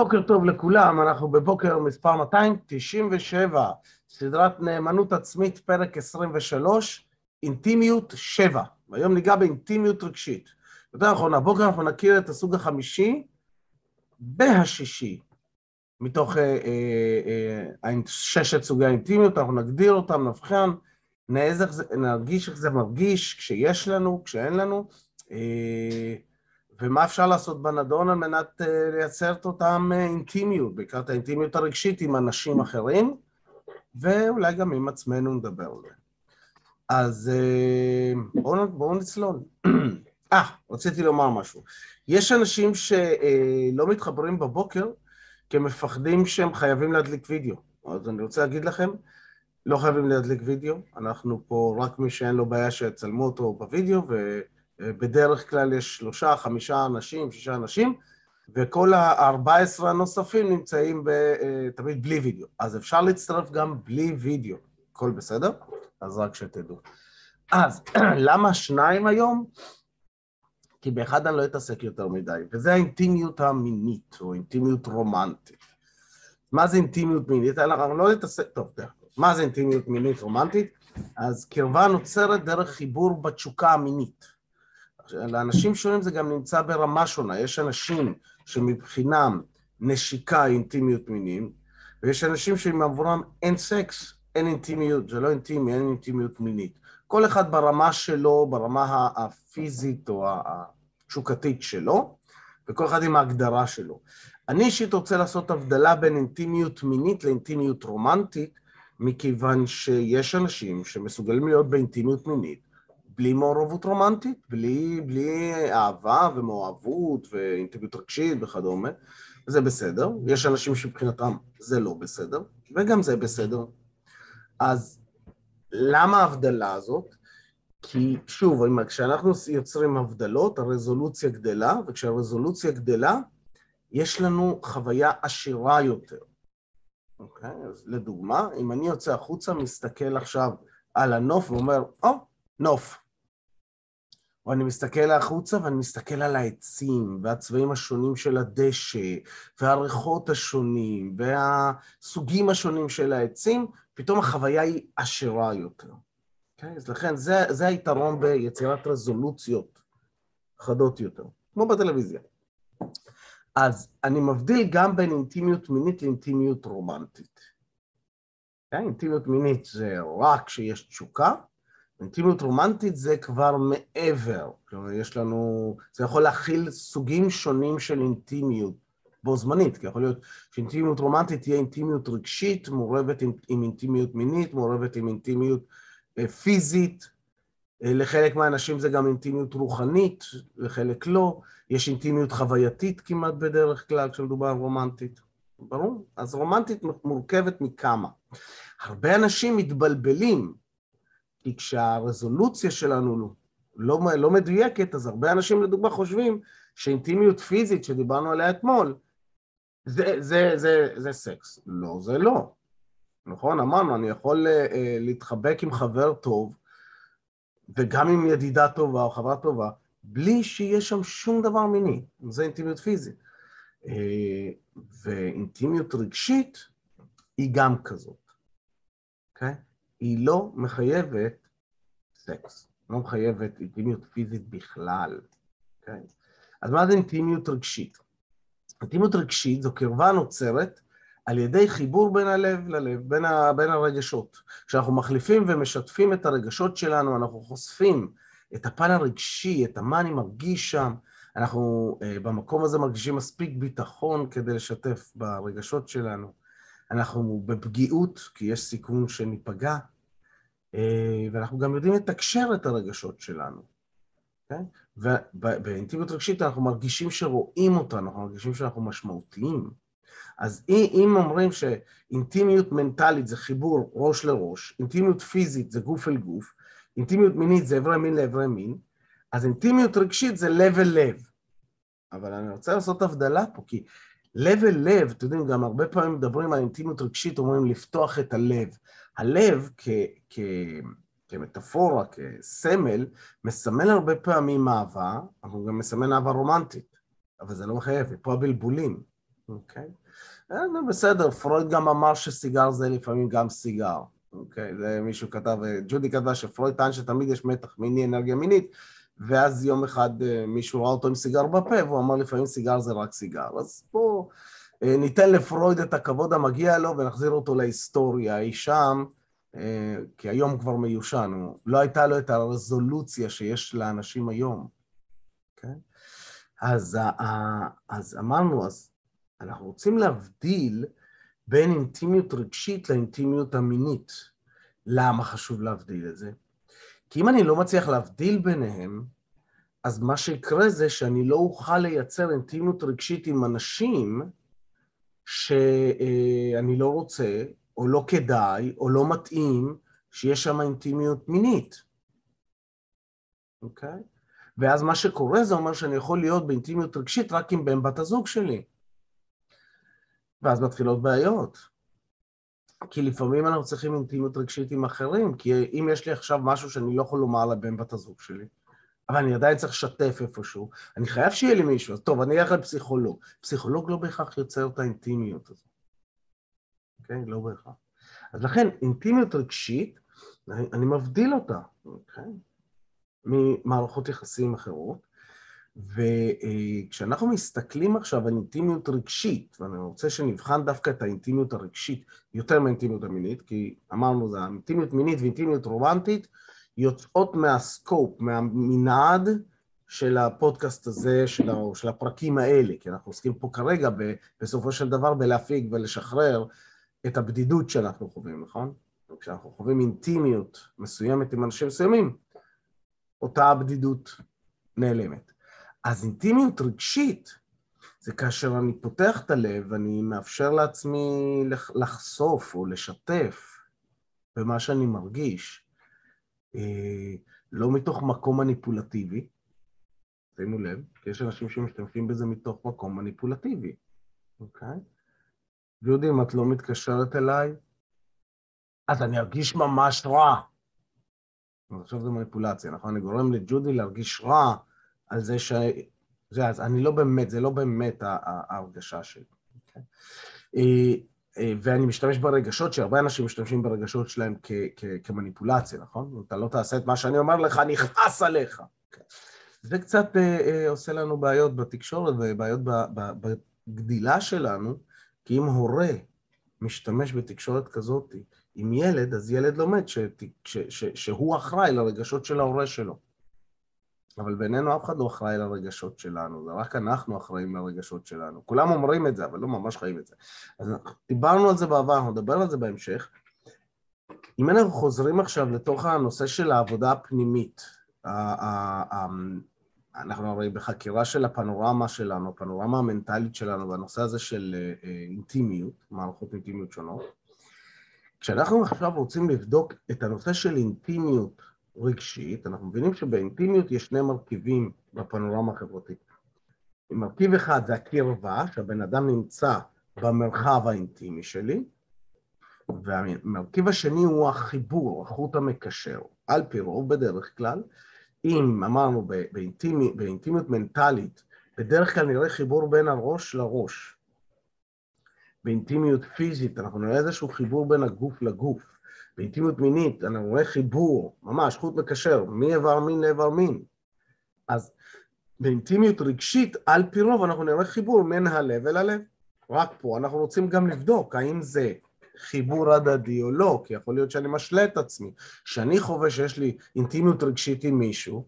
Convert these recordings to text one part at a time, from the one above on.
בוקר טוב לכולם, אנחנו בבוקר מספר 297, סדרת נאמנות עצמית, פרק 23, אינטימיות 7. והיום ניגע באינטימיות רגשית. יותר נכון, הבוקר אנחנו נכיר את הסוג החמישי והשישי, מתוך אה, אה, אה, ששת סוגי האינטימיות, אנחנו נגדיר אותם, נבחן, נרגיש איך זה מרגיש כשיש לנו, כשאין לנו. אה, ומה אפשר לעשות בנדון על מנת uh, לייצר את אותם uh, אינטימיות, בעיקר את האינטימיות הרגשית עם אנשים אחרים, ואולי גם עם עצמנו נדבר על זה. אז uh, בואו בוא נצלול. אה, רציתי לומר משהו. יש אנשים שלא מתחברים בבוקר כי הם מפחדים שהם חייבים להדליק וידאו. אז אני רוצה להגיד לכם, לא חייבים להדליק וידאו, אנחנו פה רק מי שאין לו בעיה שיצלמו אותו בווידאו, ו... בדרך כלל יש שלושה, חמישה אנשים, שישה אנשים, וכל ה-14 הנוספים נמצאים ב, אה, תמיד בלי וידאו. אז אפשר להצטרף גם בלי וידאו. הכל בסדר? אז רק שתדעו. אז למה שניים היום? כי באחד אני לא אתעסק יותר מדי, וזה האינטימיות המינית, או אינטימיות רומנטית. מה זה אינטימיות מינית? אנחנו לא נתעסק... טוב, מה זה אינטימיות מינית רומנטית? אז קרבה נוצרת דרך חיבור בתשוקה המינית. לאנשים שונים זה גם נמצא ברמה שונה. יש אנשים שמבחינם נשיקה אינטימיות מיניים, ויש אנשים שעבורם אין סקס, אין אינטימיות, זה לא אינטימי, אין אינטימיות מינית. כל אחד ברמה שלו, ברמה הפיזית או התשוקתית שלו, וכל אחד עם ההגדרה שלו. אני אישית רוצה לעשות הבדלה בין אינטימיות מינית לאינטימיות רומנטית, מכיוון שיש אנשים שמסוגלים להיות באינטימיות מינית, בלי מעורבות רומנטית, בלי, בלי אהבה ומאוהבות ואינטימיות רגשית וכדומה, זה בסדר. יש אנשים שמבחינתם זה לא בסדר, וגם זה בסדר. אז למה ההבדלה הזאת? כי שוב, כשאנחנו יוצרים הבדלות, הרזולוציה גדלה, וכשהרזולוציה גדלה, יש לנו חוויה עשירה יותר. אוקיי? אז לדוגמה, אם אני יוצא החוצה, מסתכל עכשיו על הנוף ואומר, או, oh, נוף. או אני מסתכל החוצה ואני מסתכל על העצים והצבעים השונים של הדשא והריחות השונים והסוגים השונים של העצים, פתאום החוויה היא עשירה יותר. Okay? אוקיי? אז לכן זה, זה היתרון ביצירת רזולוציות חדות יותר, כמו בטלוויזיה. אז אני מבדיל גם בין אינטימיות מינית לאינטימיות רומנטית. Okay? אוקיי? אינטימיות מינית זה רק כשיש תשוקה, אינטימיות רומנטית זה כבר מעבר, כלומר יש לנו, זה יכול להכיל סוגים שונים של אינטימיות בו זמנית, כי יכול להיות שאינטימיות רומנטית תהיה אינטימיות רגשית, מעורבת עם, עם אינטימיות מינית, מעורבת עם אינטימיות אה, פיזית, אה, לחלק מהאנשים זה גם אינטימיות רוחנית, לחלק לא, יש אינטימיות חווייתית כמעט בדרך כלל כשמדובר רומנטית, ברור? אז רומנטית מורכבת מכמה. הרבה אנשים מתבלבלים כי כשהרזולוציה שלנו לא, לא מדויקת, אז הרבה אנשים לדוגמה חושבים שאינטימיות פיזית שדיברנו עליה אתמול, זה, זה, זה, זה סקס. לא, זה לא. נכון? אמרנו, אני יכול uh, להתחבק עם חבר טוב, וגם עם ידידה טובה או חברה טובה, בלי שיהיה שם שום דבר מיני. זה אינטימיות פיזית. Uh, ואינטימיות רגשית היא גם כזאת, אוקיי? Okay? היא לא מחייבת סקס, לא מחייבת אינטימיות פיזית בכלל, כן? אז מה זה אינטימיות רגשית? אינטימיות רגשית זו קרבה נוצרת על ידי חיבור בין הלב ללב, בין, ה, בין הרגשות. כשאנחנו מחליפים ומשתפים את הרגשות שלנו, אנחנו חושפים את הפן הרגשי, את מה אני מרגיש שם, אנחנו uh, במקום הזה מרגישים מספיק ביטחון כדי לשתף ברגשות שלנו. אנחנו בפגיעות, כי יש סיכון שניפגע, אה, ואנחנו גם יודעים לתקשר את הרגשות שלנו, כן? ובאינטימיות רגשית אנחנו מרגישים שרואים אותנו, אנחנו מרגישים שאנחנו משמעותיים. אז אם אומרים שאינטימיות מנטלית זה חיבור ראש לראש, אינטימיות פיזית זה גוף אל גוף, אינטימיות מינית זה אברי מין לאברי מין, אז אינטימיות רגשית זה לב אל לב. אבל אני רוצה לעשות הבדלה פה, כי לב אל לב, אתם יודעים, גם הרבה פעמים מדברים על אינטימיות רגשית, אומרים לפתוח את הלב. הלב כמטאפורה, כסמל, מסמל הרבה פעמים אהבה, אבל הוא גם מסמל אהבה רומנטית, אבל זה לא מחייב, ופה הבלבולים. אוקיי? אה, בסדר, פרויד גם אמר שסיגר זה לפעמים גם סיגר. אוקיי, זה מישהו כתב, ג'ודי כתבה שפרויד טען שתמיד יש מתח מיני אנרגיה מינית, ואז יום אחד אה, מישהו ראה אותו עם סיגר בפה, והוא אמר לפעמים סיגר זה רק סיגר. אז בואו אה, ניתן לפרויד את הכבוד המגיע לו ונחזיר אותו להיסטוריה אי שם, אה, כי היום כבר מיושן, לא הייתה לו את הרזולוציה שיש לאנשים היום. כן? אז, אז אמרנו, אז אנחנו רוצים להבדיל בין אינטימיות רגשית לאינטימיות המינית. למה חשוב להבדיל את זה? כי אם אני לא מצליח להבדיל ביניהם, אז מה שיקרה זה שאני לא אוכל לייצר אינטימיות רגשית עם אנשים שאני לא רוצה, או לא כדאי, או לא מתאים, שיש שם אינטימיות מינית. אוקיי? ואז מה שקורה זה אומר שאני יכול להיות באינטימיות רגשית רק עם בן בת הזוג שלי. ואז מתחילות בעיות. כי לפעמים אנחנו צריכים אינטימיות רגשית עם אחרים, כי אם יש לי עכשיו משהו שאני לא יכול לומר לבן בת הזוג שלי, אבל אני עדיין צריך לשתף איפשהו, אני חייב שיהיה לי מישהו, אז טוב, אני אלך לפסיכולוג. פסיכולוג לא בהכרח יוצר את האינטימיות הזאת, אוקיי? Okay? לא בהכרח. אז לכן, אינטימיות רגשית, אני, מבדיל אותה, אוקיי? Okay? ממערכות יחסים אחרות. וכשאנחנו מסתכלים עכשיו על אינטימיות רגשית, ואני רוצה שנבחן דווקא את האינטימיות הרגשית יותר מהאינטימיות המינית, כי אמרנו, זה אינטימיות מינית ואינטימיות רומנטית יוצאות מהסקופ, מהמנעד של הפודקאסט הזה, של, ה, של הפרקים האלה, כי אנחנו עוסקים פה כרגע בסופו של דבר בלהפיק ולשחרר את הבדידות שאנחנו חווים, נכון? כשאנחנו חווים אינטימיות מסוימת עם אנשים מסוימים, אותה הבדידות נעלמת. אז אינטימיות רגשית זה כאשר אני פותח את הלב ואני מאפשר לעצמי לחשוף או לשתף במה שאני מרגיש, אה, לא מתוך מקום מניפולטיבי, שימו לב, כי יש אנשים שמשתמשים בזה מתוך מקום מניפולטיבי, אוקיי? ויודעים, אם את לא מתקשרת אליי, אז אני ארגיש ממש רע. עכשיו זה מניפולציה, נכון? אני גורם לג'ודי להרגיש רע על זה ש... זה, אז אני לא באמת, זה לא באמת ההרגשה שלי. Okay? אוקיי? אה, אה, ואני משתמש ברגשות, שהרבה אנשים משתמשים ברגשות שלהם כ- כ- כמניפולציה, נכון? אתה לא תעשה את מה שאני אומר לך, אני אכעס עליך. Okay. אוקיי? זה קצת אה, עושה לנו בעיות בתקשורת ובעיות בגדילה שלנו, כי אם הורה משתמש בתקשורת כזאת עם ילד, אז ילד לומד ש- ש- ש- שהוא אחראי לרגשות של ההורה שלו. אבל בינינו אף אחד לא אחראי לרגשות שלנו, זה רק אנחנו אחראים לרגשות שלנו. כולם אומרים את זה, אבל לא ממש חיים את זה. אז דיברנו על זה בעבר, אנחנו נדבר על זה בהמשך. אם אנחנו חוזרים עכשיו לתוך הנושא של העבודה הפנימית, אנחנו הרי בחקירה של הפנורמה שלנו, הפנורמה המנטלית שלנו, בנושא הזה של אה, אה, אינטימיות, מערכות אינטימיות שונות, כשאנחנו עכשיו רוצים לבדוק את הנושא של אינטימיות רגשית, אנחנו מבינים שבאינטימיות יש שני מרכיבים בפנורמה החברתית. מרכיב אחד זה הקרבה, שהבן אדם נמצא במרחב האינטימי שלי, והמרכיב השני הוא החיבור, החוט המקשר, על פי רוב בדרך כלל. אם אמרנו באינטימי, באינטימיות מנטלית, בדרך כלל נראה חיבור בין הראש לראש. באינטימיות פיזית אנחנו נראה איזשהו חיבור בין הגוף לגוף. באינטימיות מינית, אנחנו רואים חיבור, ממש, חוט מקשר, מאיבר מין לאיבר מין. אז באינטימיות רגשית, על פי רוב אנחנו נראה חיבור מן הלב אל הלב. רק פה אנחנו רוצים גם לבדוק האם זה חיבור הדדי או לא, כי יכול להיות שאני משלה את עצמי, שאני חווה שיש לי אינטימיות רגשית עם מישהו,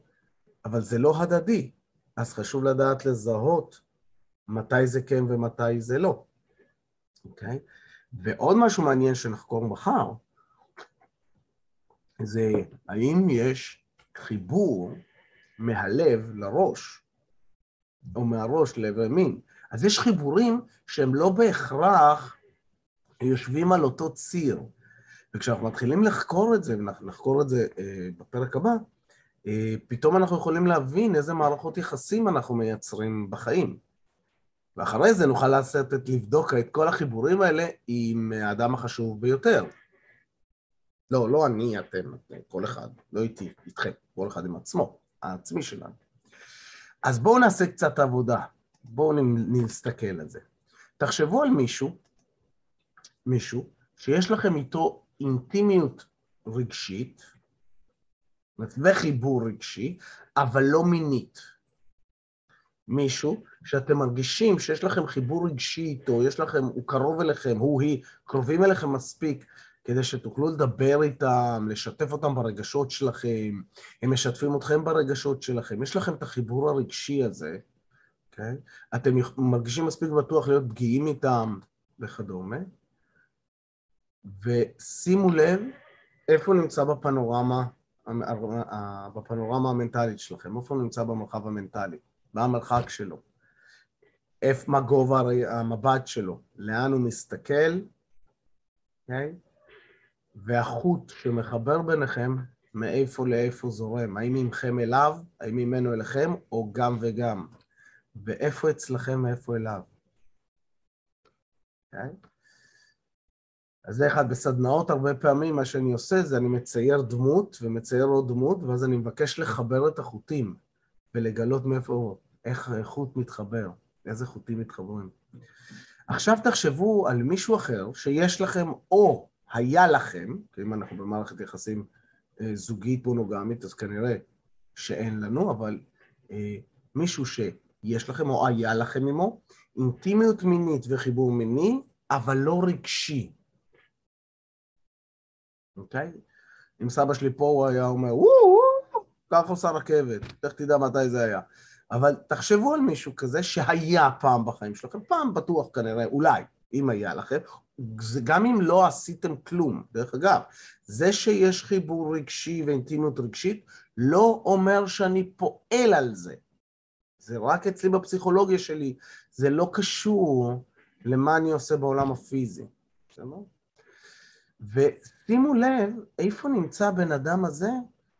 אבל זה לא הדדי. אז חשוב לדעת לזהות מתי זה כן ומתי זה לא, אוקיי? ועוד משהו מעניין שנחקור מחר, זה האם יש חיבור מהלב לראש, או מהראש לעבר מין. אז יש חיבורים שהם לא בהכרח יושבים על אותו ציר. וכשאנחנו מתחילים לחקור את זה, ונחקור את זה אה, בפרק הבא, אה, פתאום אנחנו יכולים להבין איזה מערכות יחסים אנחנו מייצרים בחיים. ואחרי זה נוכל לעשות את, לבדוק את כל החיבורים האלה עם האדם החשוב ביותר. לא, לא אני, אתם, כל אחד, לא איתי, איתכם, כל אחד עם עצמו, העצמי שלנו. אז בואו נעשה קצת עבודה, בואו נסתכל על זה. תחשבו על מישהו, מישהו, שיש לכם איתו אינטימיות רגשית, וחיבור רגשי, אבל לא מינית. מישהו שאתם מרגישים שיש לכם חיבור רגשי איתו, יש לכם, הוא קרוב אליכם, הוא, היא, קרובים אליכם מספיק, כדי שתוכלו לדבר איתם, לשתף אותם ברגשות שלכם, הם משתפים אתכם ברגשות שלכם, יש לכם את החיבור הרגשי הזה? Okay? אתם מרגישים מספיק בטוח להיות פגיעים איתם וכדומה, ושימו לב איפה נמצא בפנורמה, בפנורמה המנטלית שלכם, איפה הוא נמצא במרחב המנטלי, מה המרחק שלו, איפה, מה גובה המבט שלו, לאן הוא מסתכל, אוקיי? Okay? והחוט שמחבר ביניכם, מאיפה לאיפה זורם, האם ממכם אליו, האם ממנו אליכם, או גם וגם. ואיפה אצלכם, מאיפה אליו. Okay? אוקיי? אז זה אחד, בסדנאות הרבה פעמים מה שאני עושה זה אני מצייר דמות ומצייר עוד דמות, ואז אני מבקש לחבר את החוטים ולגלות מאיפה, איך חוט מתחבר, איזה חוטים מתחברים. עכשיו תחשבו על מישהו אחר שיש לכם או היה לכם, אם אנחנו במערכת יחסים אה, זוגית מונוגמית, אז כנראה שאין לנו, אבל אה, מישהו שיש לכם או היה לכם עמו, אינטימיות מינית וחיבור מיני, אבל לא רגשי. אוקיי? אם סבא שלי פה, הוא היה אומר, וואו, כך עושה רכבת, איך תדע מתי זה היה. אבל תחשבו על מישהו כזה שהיה פעם בחיים שלכם, פעם בטוח כנראה, אולי, אם היה לכם, זה גם אם לא עשיתם כלום, דרך אגב, זה שיש חיבור רגשי ואינטימיות רגשית לא אומר שאני פועל על זה. זה רק אצלי בפסיכולוגיה שלי, זה לא קשור למה אני עושה בעולם הפיזי. בסדר? ושימו לב איפה נמצא הבן אדם הזה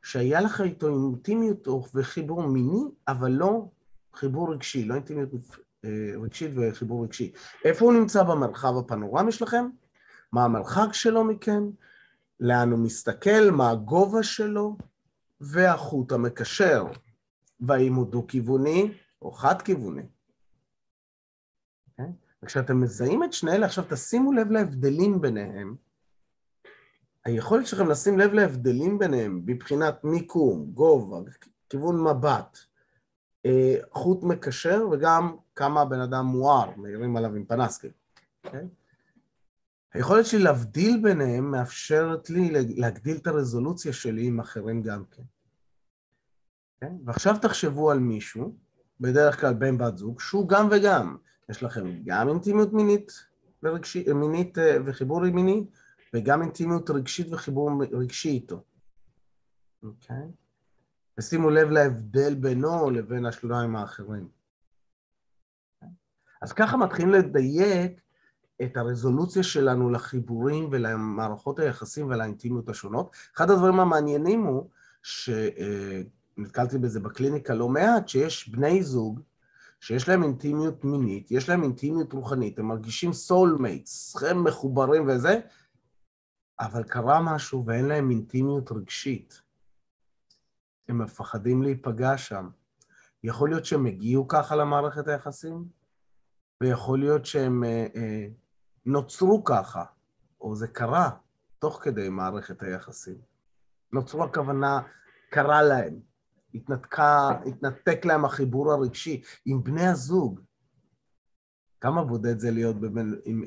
שהיה לך איתו אינטימיות וחיבור מיני, אבל לא חיבור רגשי, לא אינטימיות רגשית וחיבור רגשי. איפה הוא נמצא במרחב הפנורמי שלכם? מה המרחק שלו מכם? לאן הוא מסתכל? מה הגובה שלו? והחוט המקשר. והאם הוא דו-כיווני או חד-כיווני. Okay? אוקיי? וכשאתם מזהים את שני אלה, עכשיו תשימו לב להבדלים ביניהם. היכולת שלכם לשים לב להבדלים ביניהם מבחינת מיקום, גובה, כיוון מבט, אה, חוט מקשר וגם כמה הבן אדם מואר, מעירים עליו עם פנסקי. Okay? אוקיי? היכולת שלי להבדיל ביניהם מאפשרת לי להגדיל את הרזולוציה שלי עם אחרים גם כן. Okay? אוקיי? ועכשיו תחשבו על מישהו, בדרך כלל בן בת זוג, שהוא גם וגם. יש לכם גם אינטימיות מינית, ורגשי, מינית אה, וחיבור מיני, וגם אינטימיות רגשית וחיבור רגשי איתו. אוקיי? Okay? ושימו לב להבדל בינו לבין השוליים האחרים. אז ככה מתחילים לדייק את הרזולוציה שלנו לחיבורים ולמערכות היחסים ולאינטימיות השונות. אחד הדברים המעניינים הוא, שנתקלתי בזה בקליניקה לא מעט, שיש בני זוג שיש להם אינטימיות מינית, יש להם אינטימיות רוחנית, הם מרגישים soulmates, הם מחוברים וזה, אבל קרה משהו ואין להם אינטימיות רגשית. הם מפחדים להיפגע שם. יכול להיות שהם הגיעו ככה למערכת היחסים, ויכול להיות שהם אה, אה, נוצרו ככה, או זה קרה תוך כדי מערכת היחסים. נוצרו הכוונה, קרה להם, התנתקה, התנתק להם החיבור הרגשי עם בני הזוג. כמה בודד זה להיות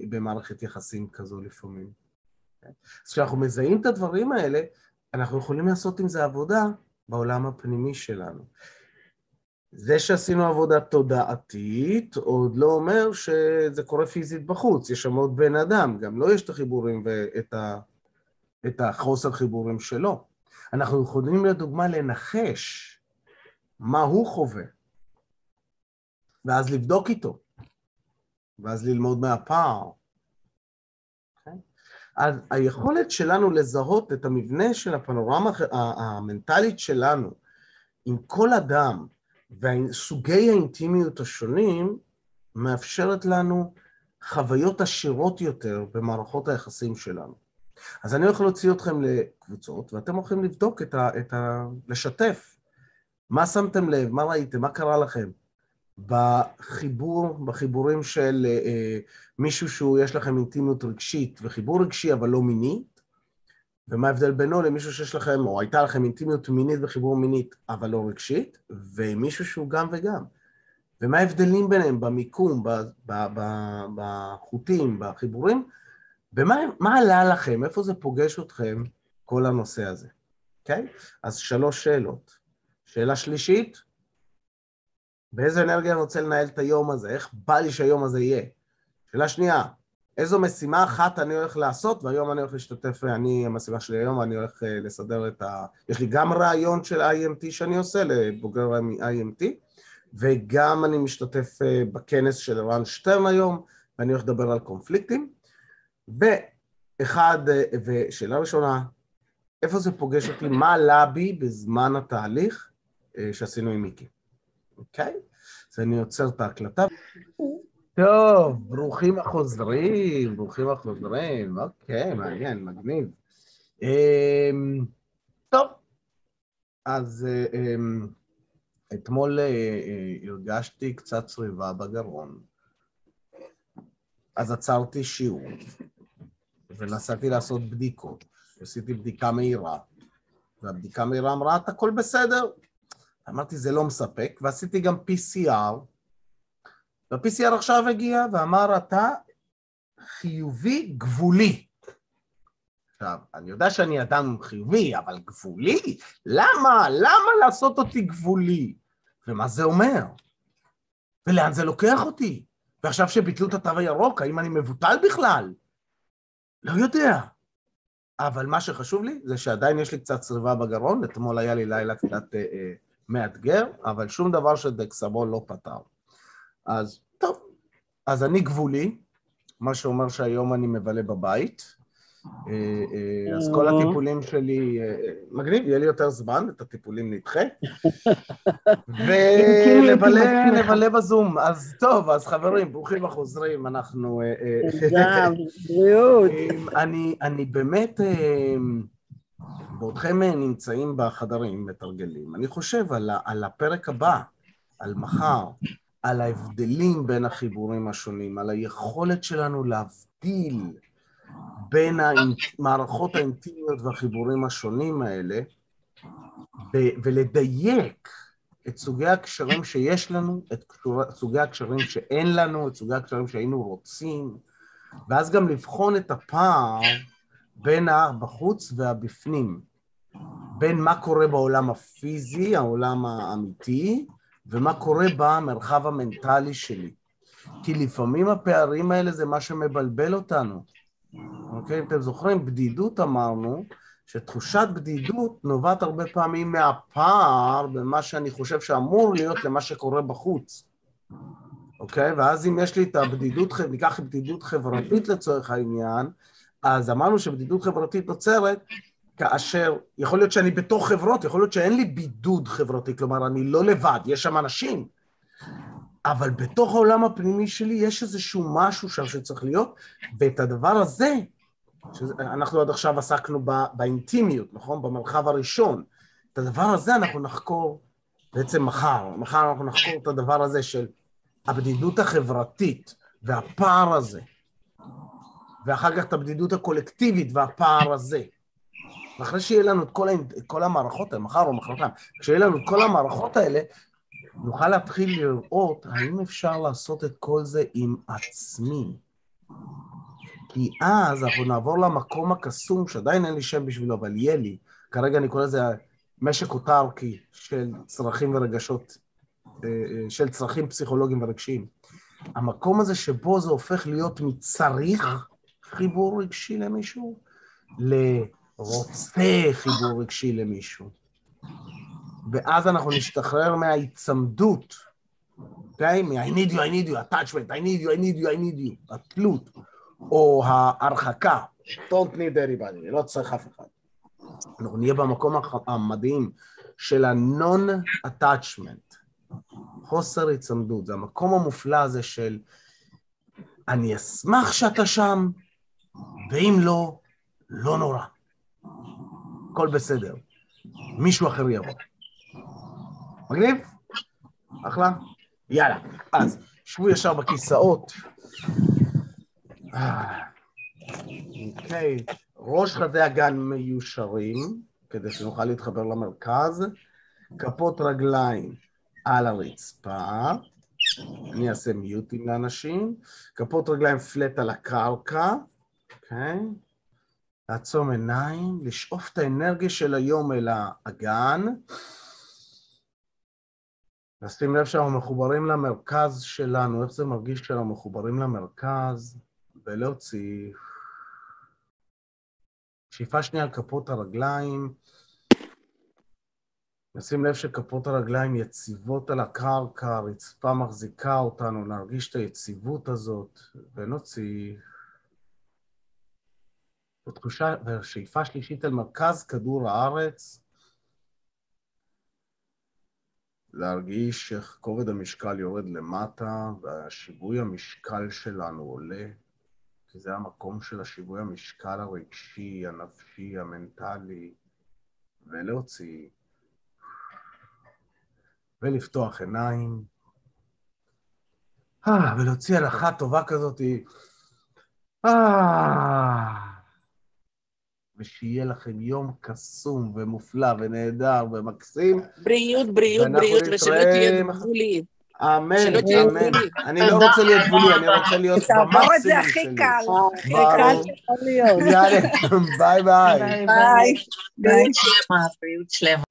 במערכת יחסים כזו לפעמים. אז כשאנחנו מזהים את הדברים האלה, אנחנו יכולים לעשות עם זה עבודה בעולם הפנימי שלנו. זה שעשינו עבודה תודעתית עוד לא אומר שזה קורה פיזית בחוץ, יש שם עוד בן אדם, גם לו לא יש את החיבורים ואת ה... את החוסר חיבורים שלו. אנחנו יכולים לדוגמה לנחש מה הוא חווה, ואז לבדוק איתו, ואז ללמוד מהפער. אז היכולת שלנו לזהות את המבנה של הפנורמה המנטלית שלנו עם כל אדם וסוגי האינטימיות השונים מאפשרת לנו חוויות עשירות יותר במערכות היחסים שלנו. אז אני הולך להוציא אתכם לקבוצות, ואתם הולכים לבדוק את ה... את ה... לשתף. מה שמתם לב? מה ראיתם? מה קרה לכם? בחיבור, בחיבורים של אה, אה, מישהו שהוא, יש לכם אינטימיות רגשית וחיבור רגשי אבל לא מינית, ומה ההבדל בינו למישהו שיש לכם, או הייתה לכם אינטימיות מינית וחיבור מינית אבל לא רגשית, ומישהו שהוא גם וגם. ומה ההבדלים ביניהם במיקום, בחוטים, בחיבורים, ומה עלה לכם, איפה זה פוגש אתכם, כל הנושא הזה, אוקיי? Okay? אז שלוש שאלות. שאלה שלישית, באיזה אנרגיה אני רוצה לנהל את היום הזה? איך בא לי שהיום הזה יהיה? שאלה שנייה, איזו משימה אחת אני הולך לעשות, והיום אני הולך להשתתף, אני, המשימה שלי היום, אני הולך אה, לסדר את ה... יש לי גם רעיון של IMT שאני עושה לבוגר IMT, וגם אני משתתף אה, בכנס של רן שטרן היום, ואני הולך לדבר על קונפליקטים. ואחד, אה, ושאלה ראשונה, איפה זה פוגש אותי? מה עלה בי בזמן התהליך שעשינו עם מיקי? אוקיי? אז אני עוצר את ההקלטה. טוב, ברוכים החוזרים, ברוכים החוזרים, אוקיי, מעניין, מגניב. אמ, טוב, אז אמ, אתמול אה, אה, הרגשתי קצת צריבה בגרון, אז עצרתי שיעור ונסעתי לעשות בדיקות. עשיתי בדיקה מהירה, והבדיקה המהירה אמרה, את הכל בסדר, אמרתי, זה לא מספק, ועשיתי גם PCR, וה-PCR עכשיו הגיע ואמר, אתה חיובי גבולי. עכשיו, אני יודע שאני אדם חיובי, אבל גבולי? למה? למה לעשות אותי גבולי? ומה זה אומר? ולאן זה לוקח אותי? ועכשיו שביטלו את התו הירוק, האם אני מבוטל בכלל? לא יודע. אבל מה שחשוב לי זה שעדיין יש לי קצת צריבה בגרון, אתמול היה לי לילה קצת אה, אה, מאתגר, אבל שום דבר שדקסמול לא פתר. אז טוב, אז אני גבולי, מה שאומר שהיום אני מבלה בבית, אה, אה, אז כל הטיפולים שלי, אה, מגניב, יהיה לי יותר זמן, את הטיפולים נדחה, ונבלה בזום. אז טוב, אז חברים, ברוכים החוזרים, אנחנו... גם, בריאות. אני באמת... בעודכם נמצאים בחדרים, מתרגלים, אני חושב על, על הפרק הבא, על מחר, על ההבדלים בין החיבורים השונים, על היכולת שלנו להבדיל בין המערכות האינטימיות והחיבורים השונים האלה, ולדייק את סוגי הקשרים שיש לנו, את סוגי הקשרים שאין לנו, את סוגי הקשרים שהיינו רוצים, ואז גם לבחון את הפער בין הבחוץ והבפנים, בין מה קורה בעולם הפיזי, העולם האמיתי, ומה קורה במרחב המנטלי שלי. כי לפעמים הפערים האלה זה מה שמבלבל אותנו. אוקיי? אתם זוכרים, בדידות אמרנו, שתחושת בדידות נובעת הרבה פעמים מהפער במה שאני חושב שאמור להיות למה שקורה בחוץ. אוקיי? ואז אם יש לי את הבדידות, ניקח בדידות חברתית לצורך העניין, אז אמרנו שבדידות חברתית נוצרת כאשר, יכול להיות שאני בתוך חברות, יכול להיות שאין לי בידוד חברתי, כלומר, אני לא לבד, יש שם אנשים, אבל בתוך העולם הפנימי שלי יש איזשהו משהו שם שצריך להיות, ואת הדבר הזה, אנחנו עד עכשיו עסקנו בא, באינטימיות, נכון? במרחב הראשון. את הדבר הזה אנחנו נחקור בעצם מחר. מחר אנחנו נחקור את הדבר הזה של הבדידות החברתית והפער הזה. ואחר כך את הבדידות הקולקטיבית והפער הזה. ואחרי שיהיה לנו את כל, את כל המערכות האלה, מחר או מחרתיים, כשיהיה לנו את כל המערכות האלה, נוכל להתחיל לראות האם אפשר לעשות את כל זה עם עצמי. כי אז אנחנו נעבור למקום הקסום, שעדיין אין לי שם בשבילו, אבל יהיה לי, כרגע אני קורא לזה משק אוטרקי של צרכים ורגשות, אה, אה, של צרכים פסיכולוגיים ורגשיים. המקום הזה שבו זה הופך להיות מצריך חיבור רגשי למישהו, לרוצה חיבור רגשי למישהו. ואז אנחנו נשתחרר מההיצמדות, אוקיי? מ-I need you, I need you, attachment, I need you, I need you, I need you, התלות, או ההרחקה, don't need anybody, לא צריך אף אחד. אנחנו נהיה במקום המדהים של ה-non-attachment, חוסר היצמדות, זה המקום המופלא הזה של אני אשמח שאתה שם, ואם לא, לא נורא. הכל בסדר. מישהו אחר יבוא. מגניב? אחלה. יאללה, אז שבו ישר בכיסאות. אוקיי, ראש חזה הגן מיושרים, כדי שנוכל להתחבר למרכז. כפות רגליים על הרצפה. אני אעשה מיוטים לאנשים. כפות רגליים פלט על הקרקע, אוקיי? לעצום עיניים, לשאוף את האנרגיה של היום אל האגן. לשים לב שאנחנו מחוברים למרכז שלנו, איך זה מרגיש שאנחנו מחוברים למרכז, ולהוציא. שאיפה שנייה על כפות הרגליים. נשים לב שכפות הרגליים יציבות על הקרקע, הרצפה מחזיקה אותנו, להרגיש את היציבות הזאת, ונוציא. ותחושה, ושאיפה שלישית אל מרכז כדור הארץ, להרגיש איך כובד המשקל יורד למטה והשיווי המשקל שלנו עולה, כי זה המקום של השיווי המשקל הרגשי, הנפשי, המנטלי, ולהוציא. ולפתוח עיניים, אה, ולהוציא הלכה טובה כזאת, אה, ושיהיה לכם יום קסום ומופלא ונהדר ומקסים. בריאות, בריאות, בריאות, ושלא תהיה גבולית. אמן, אמן. אני לא רוצה להיות גבולי, אני רוצה להיות במקסימום שלי. תעבור את זה הכי קל, הכי קל שיכול להיות. יאללה, ביי ביי. ביי. בריאות שלמה, בריאות שלמה.